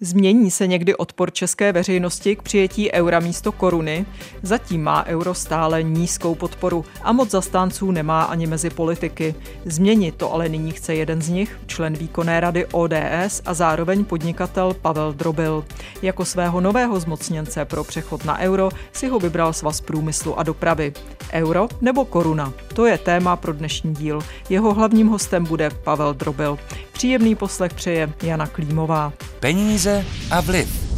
Změní se někdy odpor české veřejnosti k přijetí eura místo koruny? Zatím má euro stále nízkou podporu a moc zastánců nemá ani mezi politiky. Změnit to ale nyní chce jeden z nich, člen výkonné rady ODS a zároveň podnikatel Pavel Drobil. Jako svého nového zmocněnce pro přechod na euro si ho vybral Svaz průmyslu a dopravy. Euro nebo koruna? To je téma pro dnešní díl. Jeho hlavním hostem bude Pavel Drobil. Příjemný poslech přeje Jana Klímová. Peníze a vliv.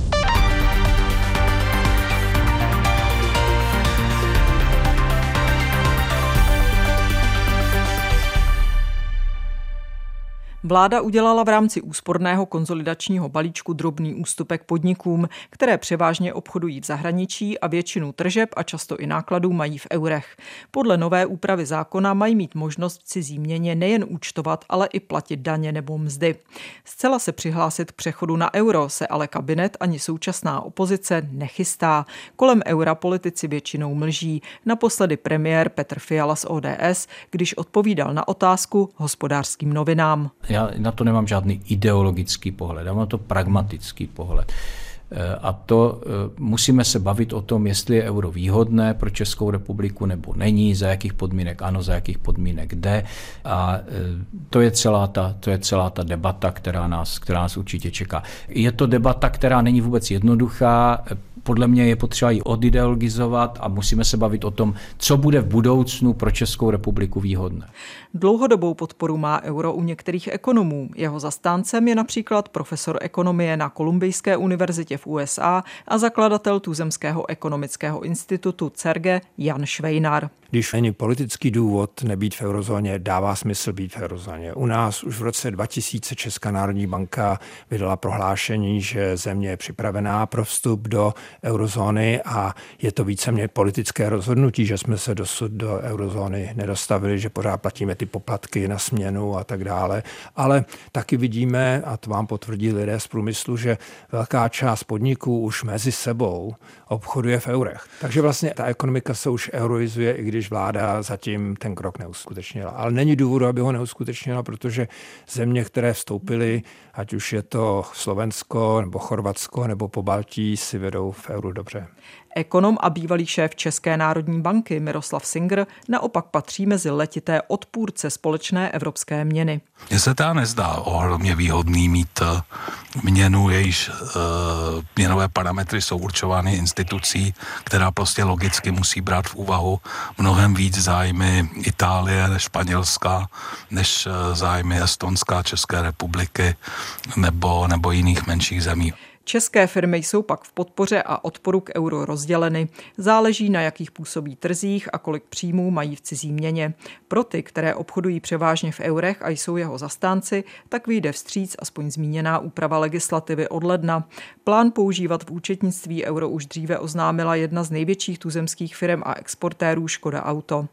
Vláda udělala v rámci úsporného konzolidačního balíčku drobný ústupek podnikům, které převážně obchodují v zahraničí a většinu tržeb a často i nákladů mají v eurech. Podle nové úpravy zákona mají mít možnost v cizí měně nejen účtovat, ale i platit daně nebo mzdy. Zcela se přihlásit k přechodu na euro se ale kabinet ani současná opozice nechystá. Kolem eura politici většinou mlží. Naposledy premiér Petr Fiala z ODS, když odpovídal na otázku hospodářským novinám. Já na to nemám žádný ideologický pohled, já mám na to pragmatický pohled. Eh, a to eh, musíme se bavit o tom, jestli je euro výhodné pro Českou republiku nebo není, za jakých podmínek ano, za jakých podmínek jde. A eh, to je celá ta, to je celá ta debata, která nás, která nás určitě čeká. Je to debata, která není vůbec jednoduchá podle mě je potřeba ji odideologizovat a musíme se bavit o tom, co bude v budoucnu pro Českou republiku výhodné. Dlouhodobou podporu má euro u některých ekonomů. Jeho zastáncem je například profesor ekonomie na Kolumbijské univerzitě v USA a zakladatel Tuzemského ekonomického institutu CERGE Jan Švejnar. Když není politický důvod nebýt v eurozóně, dává smysl být v eurozóně. U nás už v roce 2000 Česká národní banka vydala prohlášení, že země je připravená pro vstup do eurozóny a je to víceméně politické rozhodnutí, že jsme se dosud do eurozóny nedostavili, že pořád platíme ty poplatky na směnu a tak dále. Ale taky vidíme, a to vám potvrdí lidé z průmyslu, že velká část podniků už mezi sebou obchoduje v eurech. Takže vlastně ta ekonomika se už euroizuje, i když vláda zatím ten krok neuskutečnila. Ale není důvodu, aby ho neuskutečnila, protože země, které vstoupily, ať už je to Slovensko nebo Chorvatsko nebo po Baltí, si vedou v euru dobře. Ekonom a bývalý šéf České národní banky Miroslav Singer naopak patří mezi letité odpůrce společné evropské měny. Mně se ta nezdá ohromně výhodný mít eh, měnu, jejíž uh, měnové parametry jsou určovány institucí, která prostě logicky musí brát v úvahu mnohem víc zájmy Itálie než Španělska, než uh, zájmy Estonská, České republiky nebo, nebo jiných menších zemí. České firmy jsou pak v podpoře a odporu k euro rozděleny. Záleží na jakých působí trzích a kolik příjmů mají v cizí měně. Pro ty, které obchodují převážně v eurech a jsou jeho zastánci, tak vyjde vstříc aspoň zmíněná úprava legislativy od ledna. Plán používat v účetnictví euro už dříve oznámila jedna z největších tuzemských firm a exportérů Škoda Auto.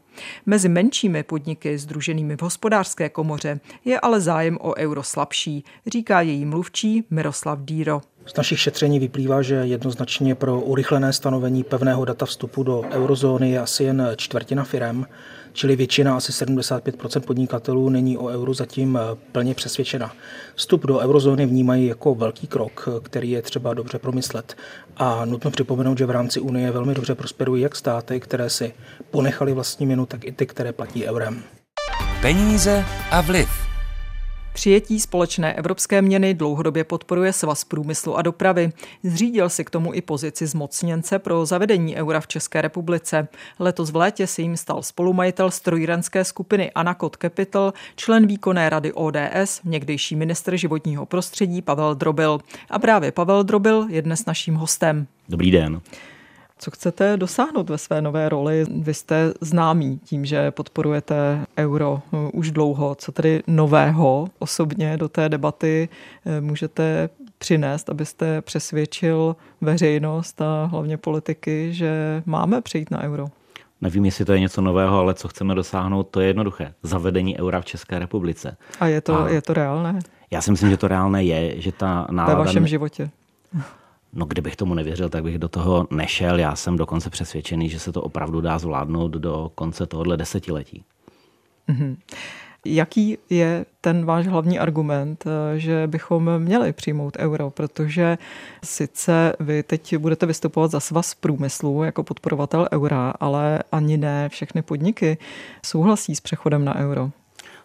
Mezi menšími podniky združenými v hospodářské komoře je ale zájem o euro slabší, říká její mluvčí Miroslav Díro. Z našich šetření vyplývá, že jednoznačně pro urychlené stanovení pevného data vstupu do eurozóny je asi jen čtvrtina firem, čili většina, asi 75% podnikatelů, není o euru zatím plně přesvědčena. Vstup do eurozóny vnímají jako velký krok, který je třeba dobře promyslet. A nutno připomenout, že v rámci Unie velmi dobře prosperují jak státy, které si ponechali vlastní měnu, tak i ty, které platí eurem. Peníze a vliv. Přijetí společné evropské měny dlouhodobě podporuje Svaz průmyslu a dopravy. Zřídil si k tomu i pozici zmocněnce pro zavedení eura v České republice. Letos v létě se jim stal spolumajitel strojírenské skupiny Anacot Capital, člen výkonné rady ODS, někdejší ministr životního prostředí Pavel Drobil. A právě Pavel Drobil je dnes naším hostem. Dobrý den. Co chcete dosáhnout ve své nové roli? Vy jste známí tím, že podporujete euro uh, už dlouho. Co tedy nového osobně do té debaty uh, můžete přinést, abyste přesvědčil veřejnost a hlavně politiky, že máme přejít na euro? Nevím, jestli to je něco nového, ale co chceme dosáhnout, to je jednoduché. Zavedení eura v České republice. A je to, a je to reálné? Já si myslím, že to reálné je, že ta nálada... Ve vašem životě. No kdybych tomu nevěřil, tak bych do toho nešel. Já jsem dokonce přesvědčený, že se to opravdu dá zvládnout do konce tohohle desetiletí. Mm-hmm. Jaký je ten váš hlavní argument, že bychom měli přijmout euro, protože sice vy teď budete vystupovat za svaz průmyslu jako podporovatel eura, ale ani ne všechny podniky souhlasí s přechodem na euro.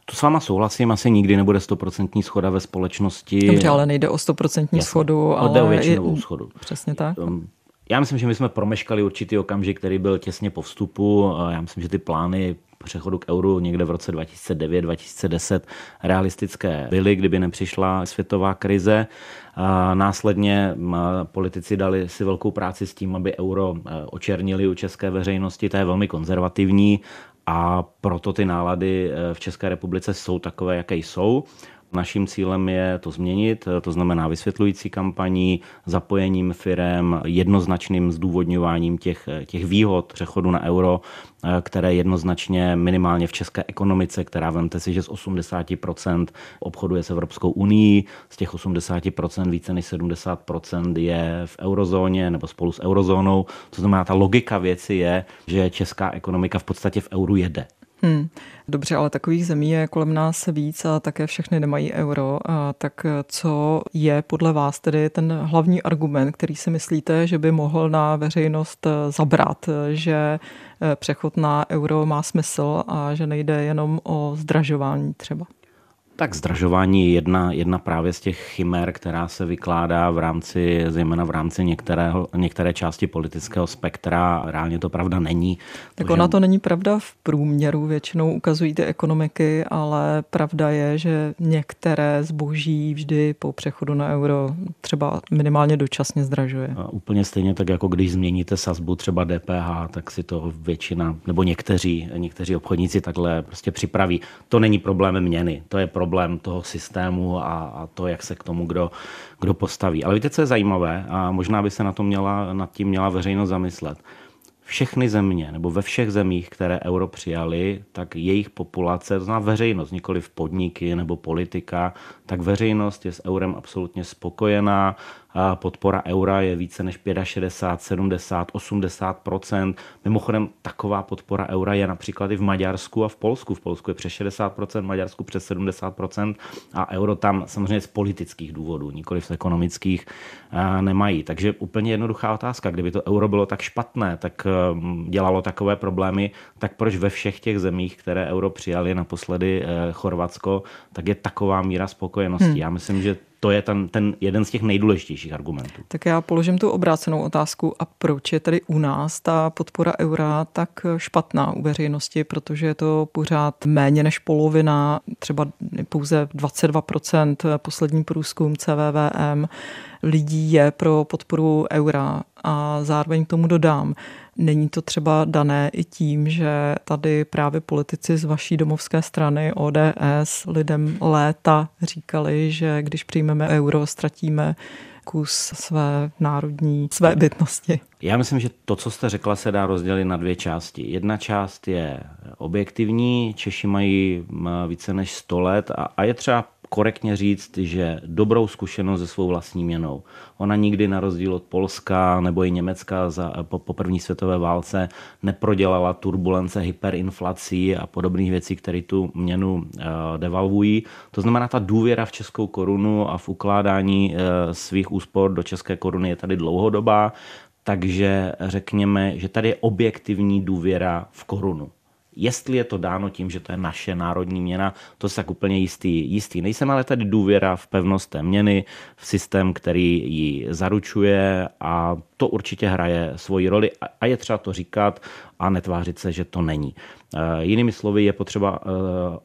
To s váma souhlasím, asi nikdy nebude stoprocentní schoda ve společnosti. Dobře, ale nejde o stoprocentní schodu, ale... Jde o většinovou schodu. Přesně tak. Um, já myslím, že my jsme promeškali určitý okamžik, který byl těsně po vstupu. Já myslím, že ty plány přechodu k euru někde v roce 2009-2010 realistické byly, kdyby nepřišla světová krize. Následně politici dali si velkou práci s tím, aby euro e, očernili u české veřejnosti. To je velmi konzervativní a proto ty nálady e, v České republice jsou takové, jaké jsou. Naším cílem je to změnit, to znamená vysvětlující kampaní, zapojením firem, jednoznačným zdůvodňováním těch, těch výhod přechodu na euro, které jednoznačně minimálně v české ekonomice, která vemte si, že z 80% obchoduje s Evropskou unii, z těch 80% více než 70% je v eurozóně nebo spolu s eurozónou. To znamená, ta logika věci je, že česká ekonomika v podstatě v euru jede. Hmm. Dobře, ale takových zemí je kolem nás víc a také všechny nemají euro. A tak co je podle vás tedy ten hlavní argument, který si myslíte, že by mohl na veřejnost zabrat, že přechod na euro má smysl a že nejde jenom o zdražování třeba? Tak zdražování je jedna, jedna právě z těch chimer, která se vykládá v rámci, zejména v rámci některého, některé části politického spektra. Reálně to pravda není. Tak ona to není pravda v průměru, většinou ukazují ty ekonomiky, ale pravda je, že některé zboží vždy po přechodu na euro třeba minimálně dočasně zdražuje. A úplně stejně tak, jako když změníte sazbu třeba DPH, tak si to většina, nebo někteří, někteří obchodníci takhle prostě připraví. To není problém měny, to je problém problém toho systému a, a to, jak se k tomu kdo, kdo postaví. Ale víte, co je zajímavé a možná by se na to měla, nad tím měla veřejnost zamyslet všechny země, nebo ve všech zemích, které euro přijali, tak jejich populace, to znamená veřejnost, nikoli v podniky nebo politika, tak veřejnost je s eurem absolutně spokojená, podpora eura je více než 65, 70, 80% Mimochodem, taková podpora eura je například i v Maďarsku a v Polsku. V Polsku je přes 60 v Maďarsku přes 70% a euro tam samozřejmě z politických důvodů, nikoli z ekonomických, nemají. Takže úplně jednoduchá otázka. Kdyby to euro bylo tak špatné, tak dělalo takové problémy, tak proč ve všech těch zemích, které euro přijali, naposledy eh, Chorvatsko, tak je taková míra spokojenosti. Hmm. Já myslím, že to je ten, ten jeden z těch nejdůležitějších argumentů. Tak já položím tu obrácenou otázku. A proč je tedy u nás ta podpora eura tak špatná u veřejnosti? Protože je to pořád méně než polovina, třeba pouze 22% poslední průzkum CVVM lidí je pro podporu eura. A zároveň k tomu dodám, Není to třeba dané i tím, že tady právě politici z vaší domovské strany ODS lidem léta říkali, že když přijmeme euro, ztratíme kus své národní, své bytnosti. Já myslím, že to, co jste řekla, se dá rozdělit na dvě části. Jedna část je objektivní, Češi mají více než 100 let a, a je třeba korektně říct, že dobrou zkušenost se svou vlastní měnou. Ona nikdy na rozdíl od Polska nebo i Německa za, po, po první světové válce neprodělala turbulence hyperinflací a podobných věcí, které tu měnu uh, devalvují. To znamená, ta důvěra v českou korunu a v ukládání uh, svých úspor do české koruny je tady dlouhodobá, takže řekněme, že tady je objektivní důvěra v korunu. Jestli je to dáno tím, že to je naše národní měna, to se tak úplně jistý, jistý. Nejsem ale tady důvěra v pevnost té měny, v systém, který ji zaručuje a to určitě hraje svoji roli a je třeba to říkat a netvářit se, že to není. Eh, jinými slovy je potřeba eh,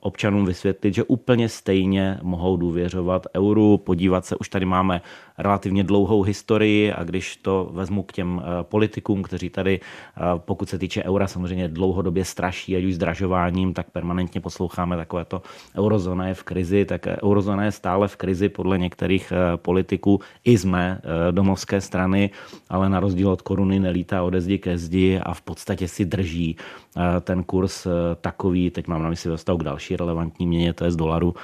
občanům vysvětlit, že úplně stejně mohou důvěřovat euru, podívat se, už tady máme relativně dlouhou historii a když to vezmu k těm eh, politikům, kteří tady, pokud se týče eura, samozřejmě dlouhodobě straší, ať už zdražováním, tak permanentně posloucháme takové to eurozóna je v krizi, tak eurozóna je stále v krizi podle některých politiků i z mé domovské strany, ale na rozdíl od koruny nelítá ode zdi ke zdi a v podstatě si drží ten kurz kurz takový, teď mám na mysli ve vztahu k další relevantní měně, to je z dolaru,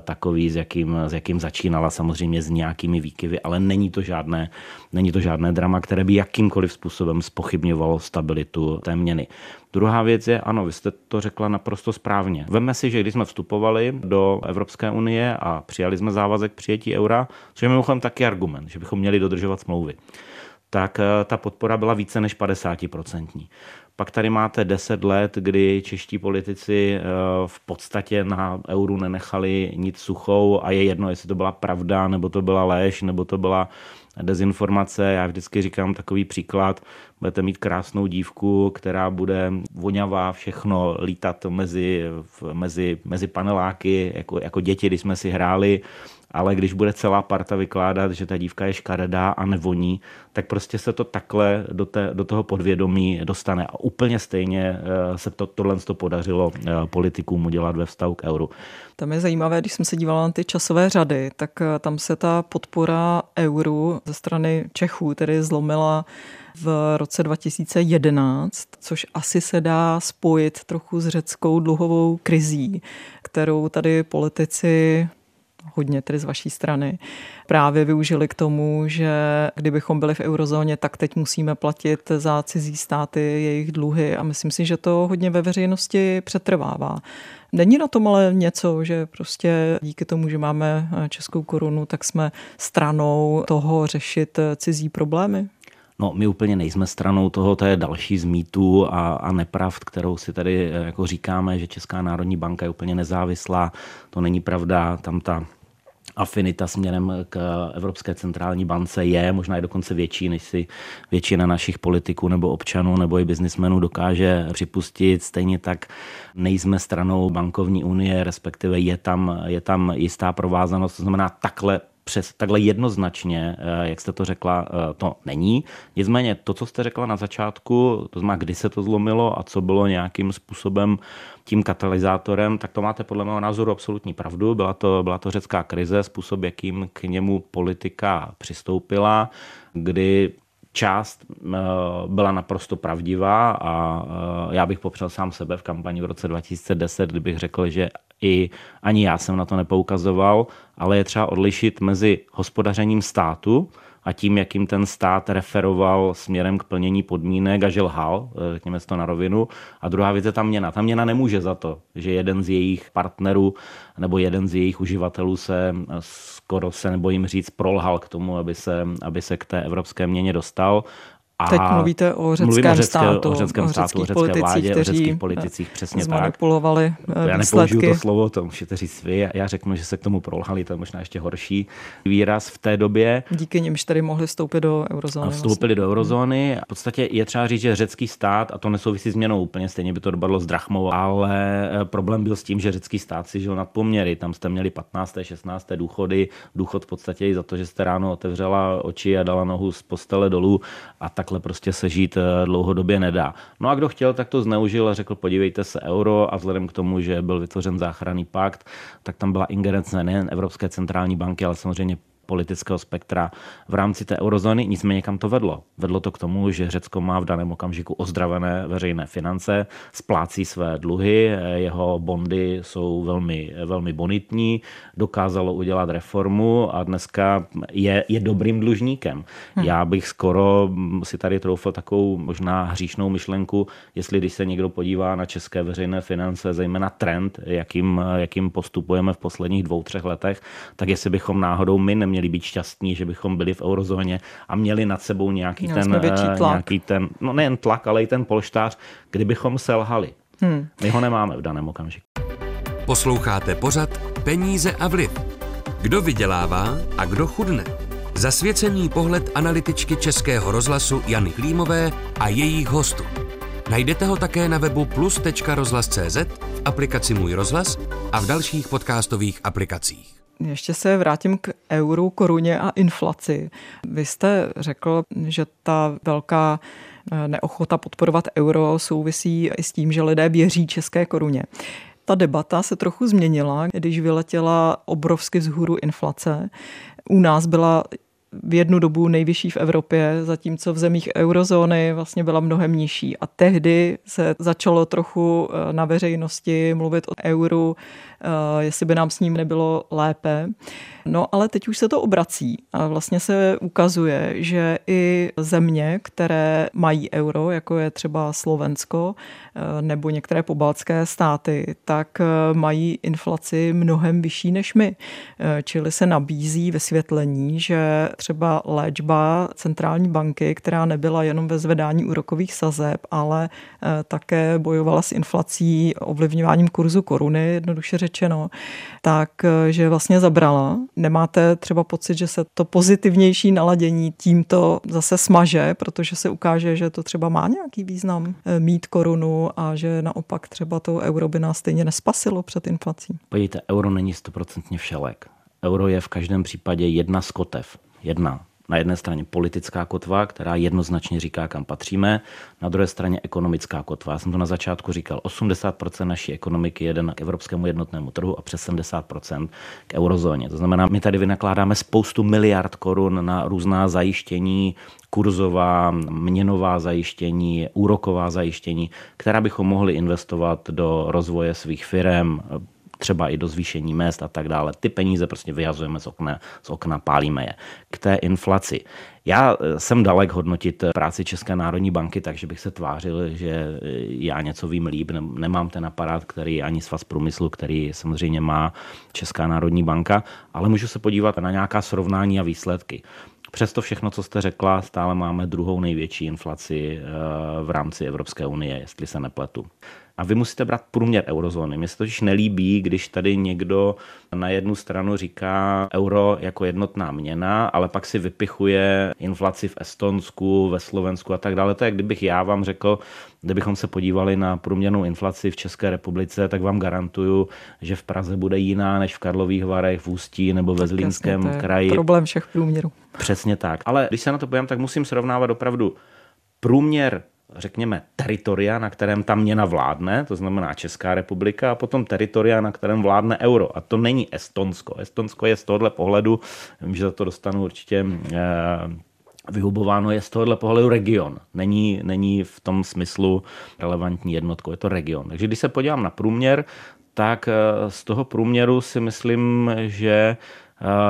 takový, s jakým, s jakým začínala samozřejmě s nějakými výkyvy, ale není to žádné, není to žádné drama, které by jakýmkoliv způsobem spochybňovalo stabilitu té měny. Druhá věc je, ano, vy jste to řekla naprosto správně. Vemme si, že když jsme vstupovali do Evropské unie a přijali jsme závazek přijetí eura, což je mimochodem taky argument, že bychom měli dodržovat smlouvy, tak eh, ta podpora byla více než 50%. Pak tady máte 10 let, kdy čeští politici eh, v podstatě na euru nenechali nic suchou a je jedno, jestli to byla pravda, nebo to byla lež, nebo to byla dezinformace. Já vždycky říkám takový příklad, budete mít krásnou dívku, která bude voňavá, všechno lítat mezi, mezi, mezi paneláky, jako, jako děti, když jsme si hráli, ale když bude celá parta vykládat, že ta dívka je škaredá a nevoní, tak prostě se to takhle do, té, do toho podvědomí dostane. A úplně stejně eh, se to, tohle to podařilo eh, politikům udělat ve vztahu k euru. Tam je zajímavé, když jsem se dívala na ty časové řady, tak eh, tam se ta podpora euru ze strany Čechů tedy zlomila v roce 2011, což asi se dá spojit trochu s řeckou dluhovou krizí, kterou tady politici hodně tedy z vaší strany, právě využili k tomu, že kdybychom byli v eurozóně, tak teď musíme platit za cizí státy jejich dluhy a myslím si, že to hodně ve veřejnosti přetrvává. Není na tom ale něco, že prostě díky tomu, že máme českou korunu, tak jsme stranou toho řešit cizí problémy? No, my úplně nejsme stranou toho, to je další z mýtů a, a nepravd, kterou si tady jako říkáme, že Česká národní banka je úplně nezávislá. To není pravda, tam ta afinita směrem k Evropské centrální bance je, možná je dokonce větší, než si většina našich politiků nebo občanů nebo i biznismenů dokáže připustit. Stejně tak nejsme stranou bankovní unie, respektive je tam, je tam jistá provázanost, to znamená takhle přes takhle jednoznačně, eh, jak jste to řekla, eh, to není. Nicméně to, co jste řekla na začátku, to znamená, kdy se to zlomilo a co bylo nějakým způsobem tím katalyzátorem, tak to máte podle mého názoru absolutní pravdu. Byla to, byla to řecká krize, způsob, jakým k němu politika přistoupila, kdy část eh, byla naprosto pravdivá a já bych popřel sám sebe v kampani v roce 2010, kdybych řekl, že i ani já jsem na to nepoukazoval, ale je třeba odlišit mezi hospodařením státu a tím, jakým ten stát referoval směrem k plnění podmínek a že lhal, eh, řekněme to na rovinu. A druhá věc je ta měna. Ta měna nemůže za to, že jeden z jejich partnerů nebo jeden z jejich uživatelů se eh, skoro se nebojím říct prolhal k tomu, aby se, aby se k té evropské měně dostal a Teď mluvíte o řeckém o řecké, státu, o řeckém státu, o řecké vládě, o řeckých politicích, přesně zmanipulovali tak. Já nepoužiju to slovo, to můžete říct vy, já řeknu, že se k tomu prolhali, to je možná ještě horší výraz v té době. Díky nimž tady mohli vstoupit do eurozóny. A vstoupili vlastně. do eurozóny. V podstatě je třeba říct, že řecký stát, a to nesouvisí s měnou úplně, stejně by to dopadlo s drachmou, ale eh, problém byl s tím, že řecký stát si žil nad poměry. Tam jste měli 15. 16. důchody, důchod v podstatě i za to, že jste ráno otevřela oči a dala nohu z postele dolů a tak takhle prostě se žít eh, dlouhodobě nedá. No a kdo chtěl, tak to zneužil a řekl, podívejte se euro a vzhledem k tomu, že byl vytvořen záchranný pakt, tak tam byla ingerence nejen Evropské centrální banky, ale samozřejmě politického spektra v rámci té eurozóny, nicméně kam to vedlo? Vedlo to k tomu, že Řecko má v daném okamžiku ozdravené veřejné finance, splácí své dluhy, jeho bondy jsou velmi, velmi bonitní, dokázalo udělat reformu a dneska je, je dobrým dlužníkem. Hmm. Já bych skoro si tady troufl takovou možná hříšnou myšlenku, jestli když se někdo podívá na české veřejné finance, zejména trend, jakým, jakým postupujeme v posledních dvou, třech letech, tak jestli bychom náhodou my neměli měli být šťastní, že bychom byli v eurozóně a měli nad sebou nějaký, ten, eh, nějaký ten, no nejen tlak, ale i ten polštář, kdybychom selhali. Hmm. My ho nemáme v daném okamžiku. Posloucháte pořad Peníze a vliv. Kdo vydělává a kdo chudne? Zasvěcený pohled analytičky Českého rozhlasu Jany Klímové a jejich hostů. Najdete ho také na webu plus.rozhlas.cz, v aplikaci Můj rozhlas a v dalších podcastových aplikacích. Ještě se vrátím k euru, koruně a inflaci. Vy jste řekl, že ta velká eh, neochota podporovat euro souvisí i s tím, že lidé věří české koruně. Ta debata se trochu změnila, když vyletěla obrovsky vzhůru inflace. U nás byla v jednu dobu nejvyšší v Evropě, zatímco v zemích eurozóny vlastně byla mnohem nižší. A tehdy se začalo trochu eh, na veřejnosti mluvit o euru, jestli by nám s ním nebylo lépe. No ale teď už se to obrací a vlastně se ukazuje, že i země, které mají euro, jako je třeba Slovensko eh, nebo některé pobaltské státy, tak mají inflaci mnohem vyšší než my. Čili se nabízí vysvětlení, že třeba léčba centrální banky, která nebyla jenom ve zvedání úrokových sazeb, ale eh, také bojovala s inflací, ovlivňováním kurzu koruny, jednoduše řečeno, tak eh, že vlastně zabrala. Nemáte třeba pocit, že se to pozitivnější naladění tímto zase smaže, protože se ukáže, že to třeba má nějaký význam eh, mít korunu a že naopak třeba to euro by nás stejně nespasilo před inflací. Pojďte, euro není stoprocentně všelek. Euro je v každém případě jedna z kotev jedna na jedné straně politická kotva, která jednoznačně říká, kam patříme, na druhé straně ekonomická kotva. Já jsem to na začátku říkal, 80% naší ekonomiky jede k evropskému jednotnému trhu a přes 70% k eurozóně. To znamená, my tady vynakládáme spoustu miliard korun na různá zajištění, kurzová, měnová zajištění, úroková zajištění, která bychom mohli investovat do rozvoje svých firm, třeba i do zvýšení mest a tak dále. Ty peníze prostě vyhazujeme z okna, z okna pálíme je. K té inflaci. Já eh, jsem dalek hodnotit eh, práci České národní banky, takže bych se tvářil, že eh, já něco vím líp. Nemám ten aparát, který ani svaz průmyslu, který samozřejmě má Česká národní banka, ale můžu se podívat na nějaká srovnání a výsledky. Přesto všechno, co jste řekla, stále máme druhou největší inflaci v rámci Evropské unie, jestli se nepletu. A vy musíte brát průměr eurozóny. Mně se totiž nelíbí, když tady někdo na jednu stranu říká euro jako jednotná měna, ale pak si vypichuje inflaci v Estonsku, ve Slovensku a tak dále. To je, kdybych já vám řekl, kdybychom se podívali na průměrnou inflaci v České republice, tak vám garantuju, že v Praze bude jiná než v Karlových Varech, v Ústí nebo ve Zlínském Jasně, kraji. Problém všech průměrů. Přesně tak. Ale když se na to podívám, tak musím srovnávat opravdu průměr řekněme, teritoria, na kterém ta měna vládne, to znamená Česká republika, a potom teritoria, na kterém vládne euro. A to není Estonsko. Estonsko je z tohohle pohledu, vím, že za to dostanu určitě eh, vyhubováno, je z tohohle pohledu region. Není, není v tom smyslu relevantní jednotkou, je to region. Takže když se podívám na průměr, tak eh, z toho průměru si myslím, že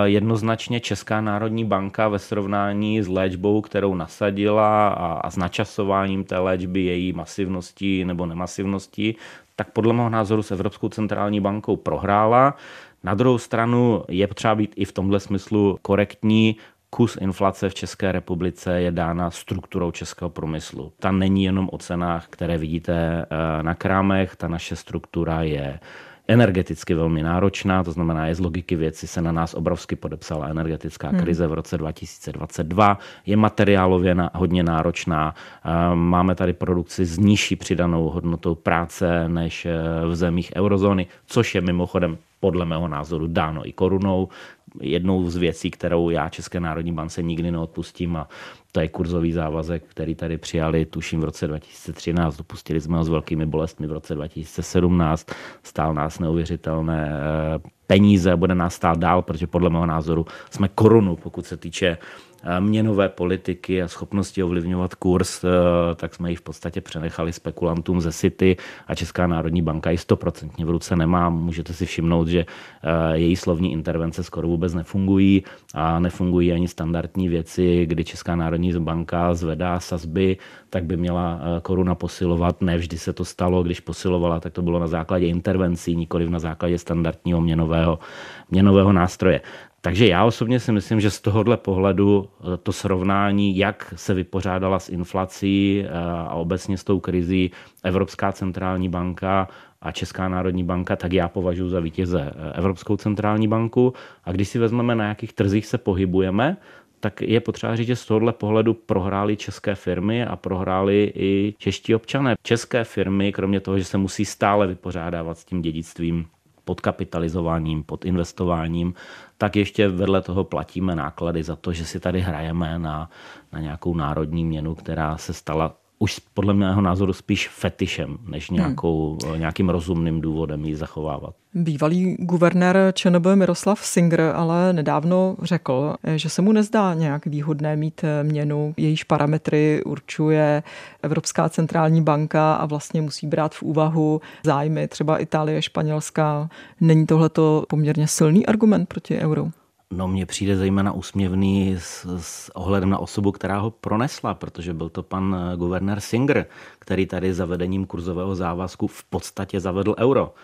jednoznačně Česká národní banka ve srovnání s léčbou, kterou nasadila a, a s načasováním té léčby, její masivností nebo nemasivností, tak podle mého názoru s Evropskou centrální bankou prohrála. Na druhou stranu je potřeba být i v tomhle smyslu korektní. Kus inflace v České republice je dána strukturou českého průmyslu. Ta není jenom o cenách, které vidíte eh, na krámech, ta naše struktura je energeticky velmi náročná, to znamená, je z logiky věci se na nás obrovsky podepsala energetická hmm. krize v roce 2022, je materiálově hodně náročná, máme tady produkci s nižší přidanou hodnotou práce než e, v zemích eurozóny, což je mimochodem podle mého názoru dáno i korunou. Jednou z věcí, kterou já České národní bance nikdy neodpustím a to je kurzový závazek, který tady přijali, tuším v roce 2013, dopustili jsme ho s velkými bolestmi v roce 2017, stál nás neuvěřitelné eh, peníze, bude nás stát dál, protože podle mého názoru jsme korunu, pokud se týče měnové politiky a schopnosti ovlivňovat kurz, eh, tak jsme ji v podstatě přenechali spekulantům ze City a Česká národní banka ji stoprocentně v ruce nemá. Můžete si všimnout, že eh, její slovní intervence skoro vůbec nefungují a nefungují ani standardní věci, kdy Česká národní banka zvedá sazby, tak by měla koruna posilovat. Nevždy se to stalo, když posilovala, tak to bylo na základě intervencí, nikoli na základě standardního měnového, měnového nástroje. Takže já osobně si myslím, že z tohohle pohledu eh, to srovnání, jak se vypořádala s inflací eh, a obecně s tou krizí Evropská centrální banka a Česká národní banka, tak já považuji za vítěze eh, Evropskou centrální banku. A když si vezmeme, na jakých trzích se pohybujeme, tak je potřeba říct, že z tohohle pohledu prohrály české firmy a prohráli i čeští občané. České firmy, kromě toho, že se musí stále vypořádávat s tím dědictvím podkapitalizováním, podinvestováním, tak ještě vedle toho platíme náklady za to, že si tady hrajeme na, na nějakou národní měnu, která se stala už podle mého názoru spíš fetišem, než hmm. nějakou, hmm. nějakým rozumným důvodem ji zachovávat. Bývalý guvernér ČNB Miroslav Singer ale nedávno řekl, že se mu nezdá nějak výhodné mít měnu, jejíž parametry určuje Evropská centrální banka a vlastně musí brát v úvahu zájmy třeba Itálie, Španělska. Není tohleto poměrně silný argument proti euru? No mně přijde zejména úsměvný s, s ohledem na osobu, která ho pronesla, protože byl to pan eh, guvernér Singer, který tady zavedením kurzového závazku v podstatě zavedl euro.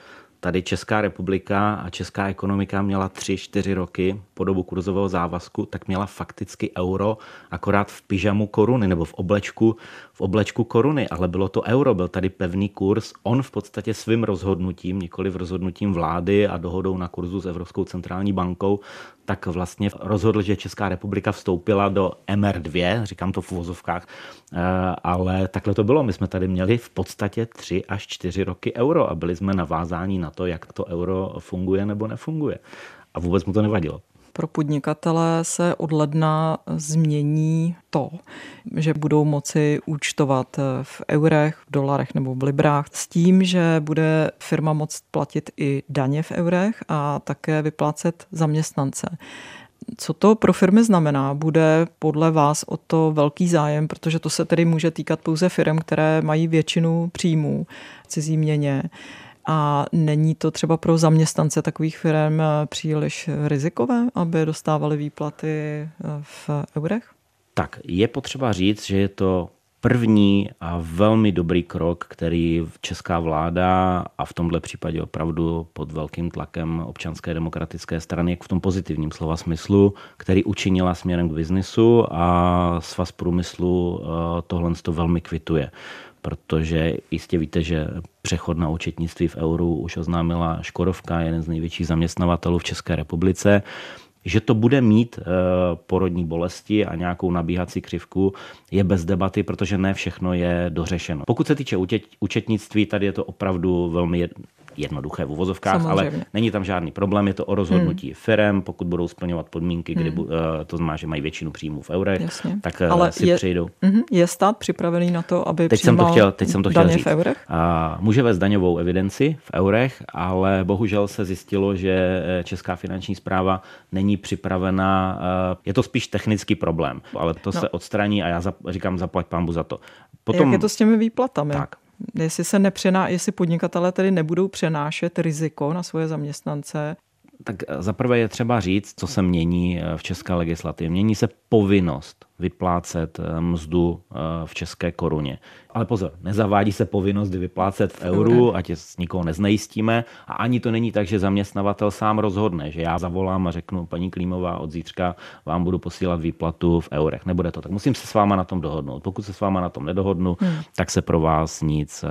Tady Česká republika a česká ekonomika měla tři, čtyři roky po dobu kurzového závazku, tak měla fakticky euro akorát v pyžamu koruny nebo v oblečku, v oblečku koruny, ale bylo to euro, byl tady pevný kurz. On v podstatě svým rozhodnutím, nikoli v rozhodnutím vlády a dohodou na kurzu s Evropskou centrální bankou, tak vlastně rozhodl, že Česká republika vstoupila do MR2, říkám to v uvozovkách, eh, ale takhle to bylo. My jsme tady měli v podstatě tři až čtyři roky euro a byli jsme navázáni na to, jak to euro funguje nebo nefunguje. A vůbec mu to nevadilo. Pro podnikatele se od ledna změní to, že budou moci účtovat v eurech, v dolarech nebo v librách s tím, že bude firma moct platit i daně v eurech a také vyplácet zaměstnance. Co to pro firmy znamená? Bude podle vás o to velký zájem, protože to se tedy může týkat pouze firm, které mají většinu příjmů v cizí měně. A není to třeba pro zaměstnance takových firm eh, příliš rizikové, aby dostávali výplaty eh, v eurech? Tak je potřeba říct, že je to první a velmi dobrý krok, který česká vláda a v tomhle případě opravdu pod velkým tlakem občanské demokratické strany, v tom pozitivním slova smyslu, který učinila směrem k biznisu a svaz průmyslu eh, tohle to velmi kvituje protože jistě víte, že přechod na účetnictví v euru už oznámila Škodovka, jeden z největších zaměstnavatelů v České republice. Že to bude mít eh, porodní bolesti a nějakou nabíhací křivku, je bez debaty, protože ne všechno je dořešeno. Pokud se týče účetnictví, tady je to opravdu velmi jednoduché v uvozovkách, Samozřejmě. ale není tam žádný problém, je to o rozhodnutí hmm. firem, pokud budou splňovat podmínky, kdy, hmm. to znamená, že mají většinu příjmů v eurech, Jasně. tak eh, ale si je, přejdou. Mhm, je stát připravený na to, aby teď jsem to chtěl, teď jsem to chtěl říct. v eurech? A, může vést daňovou evidenci v eurech, ale bohužel se zjistilo, že eh, Česká finanční zpráva není připravená, eh, je to spíš technický problém, ale to no. se odstraní a já za, říkám zaplať pambu za to. Potom, Jak je to s těmi výplatami? Tak, jestli se nepřená, jestli podnikatelé tedy nebudou přenášet riziko na svoje zaměstnance. Tak zaprvé je třeba říct, co se mění v české legislativě. Mění se povinnost vyplácet eh, mzdu eh, v české koruně. Ale pozor, nezavádí se povinnost vyplácet v euru, ať s nikoho neznejistíme. A ani to není tak, že zaměstnavatel sám rozhodne, že já zavolám a řeknu, paní Klímová, od zítřka vám budu posílat výplatu v eurech. Nebude to tak. Musím se s váma na tom dohodnout. Pokud se s váma na tom nedohodnu, hmm. tak se pro vás nic eh,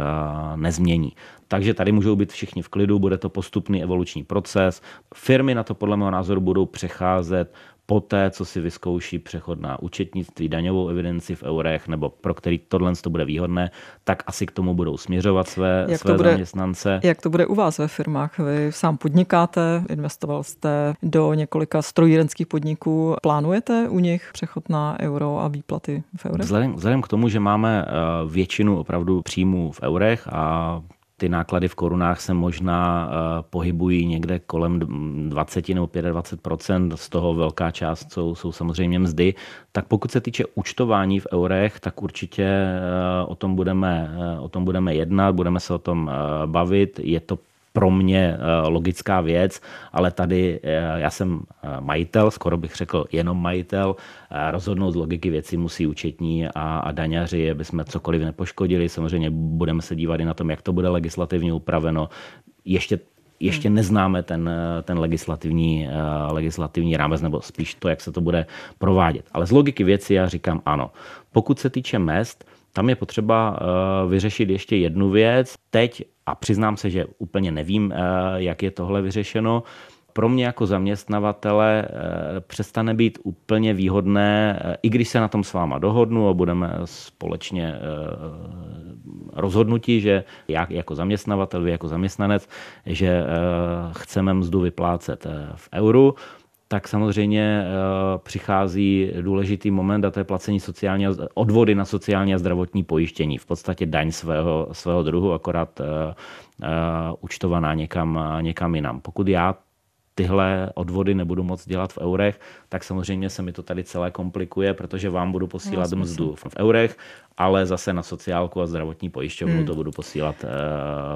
nezmění. Takže tady můžou být všichni v klidu, bude to postupný evoluční proces. Firmy na to podle mého názoru budou přecházet poté, co si vyzkouší přechod na účetnictví, daňovou evidenci v eurech, nebo pro který tohle to bude výhodné, tak asi k tomu budou směřovat své, jak své to bude, zaměstnance. Jak to bude u vás ve firmách? Vy sám podnikáte, investoval jste do několika strojírenských podniků. Plánujete u nich přechod na euro a výplaty v eurech? Vzhledem, vzhledem k tomu, že máme eh, většinu opravdu příjmů v eurech a ty náklady v korunách se možná eh, pohybují někde kolem 20 nebo 25% z toho velká část jsou, jsou samozřejmě mzdy. Tak pokud se týče účtování v eurech, tak určitě eh, o tom budeme, eh, o tom budeme jednat, budeme se o tom bavit. Je to pro mě eh, logická věc, ale tady eh, já jsem eh, majitel, skoro bych řekl jenom majitel, rozhodnout z logiky věci musí účetní a, a daňaři, aby jsme cokoliv nepoškodili. Samozřejmě budeme se dívat i na tom, jak to bude legislativně upraveno. Ještě ještě hmm. neznáme ten, ten legislativní, legislativní rámec, nebo spíš to, jak se to bude provádět. Ale z logiky věci já říkám ano. Pokud se týče mest, tam je potřeba vyřešit ještě jednu věc. Teď a přiznám se, že úplně nevím, eh, jak je tohle vyřešeno. Pro mě jako zaměstnavatele eh, přestane být úplně výhodné, eh, i když se na tom s váma dohodnu a budeme společně rozhodnutí, že já jako zaměstnavatel, vy jako zaměstnanec, že chceme mzdu vyplácet v euru, tak samozřejmě přichází důležitý moment a to je placení sociální, odvody na sociální a zdravotní pojištění. V podstatě daň svého, svého druhu, akorát účtovaná někam, někam jinam. Pokud já tyhle odvody nebudu moc dělat v eurech, tak samozřejmě se mi to tady celé komplikuje, protože vám budu posílat no, mzdu v eurech, ale zase na sociálku a zdravotní pojišťovnu hmm. to budu posílat uh,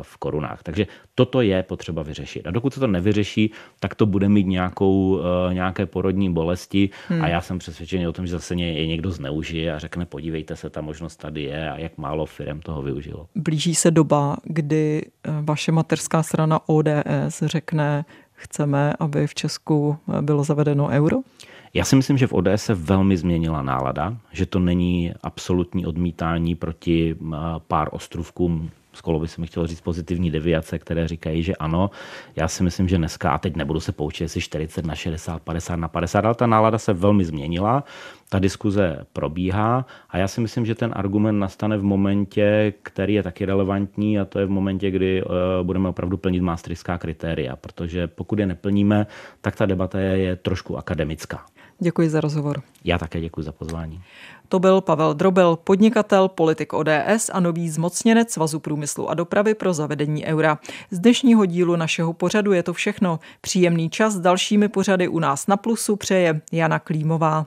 v korunách. Takže toto je potřeba vyřešit. A dokud se to nevyřeší, tak to bude mít nějakou, uh, nějaké porodní bolesti hmm. a já jsem přesvědčený o tom, že zase je někdo zneužije a řekne, podívejte se, ta možnost tady je a jak málo firm toho využilo. Blíží se doba, kdy eh, vaše materská strana ODS řekne, chceme, aby v Česku bylo zavedeno euro? Já si myslím, že v ODS se velmi změnila nálada, že to není absolutní odmítání proti pár ostrovkům skoro by se mi chtělo říct pozitivní deviace, které říkají, že ano. Já si myslím, že dneska, a teď nebudu se poučit, jestli 40 na 60, 50 na 50, ale ta nálada se velmi změnila, ta diskuze probíhá a já si myslím, že ten argument nastane v momentě, který je taky relevantní a to je v momentě, kdy uh, budeme opravdu plnit maastrichtská kritéria, protože pokud je neplníme, tak ta debata je, je trošku akademická. Děkuji za rozhovor. Já také děkuji za pozvání. To byl Pavel Drobel, podnikatel, politik ODS a nový zmocněnec Svazu průmyslu a dopravy pro zavedení eura. Z dnešního dílu našeho pořadu je to všechno. Příjemný čas s dalšími pořady u nás na Plusu přeje Jana Klímová.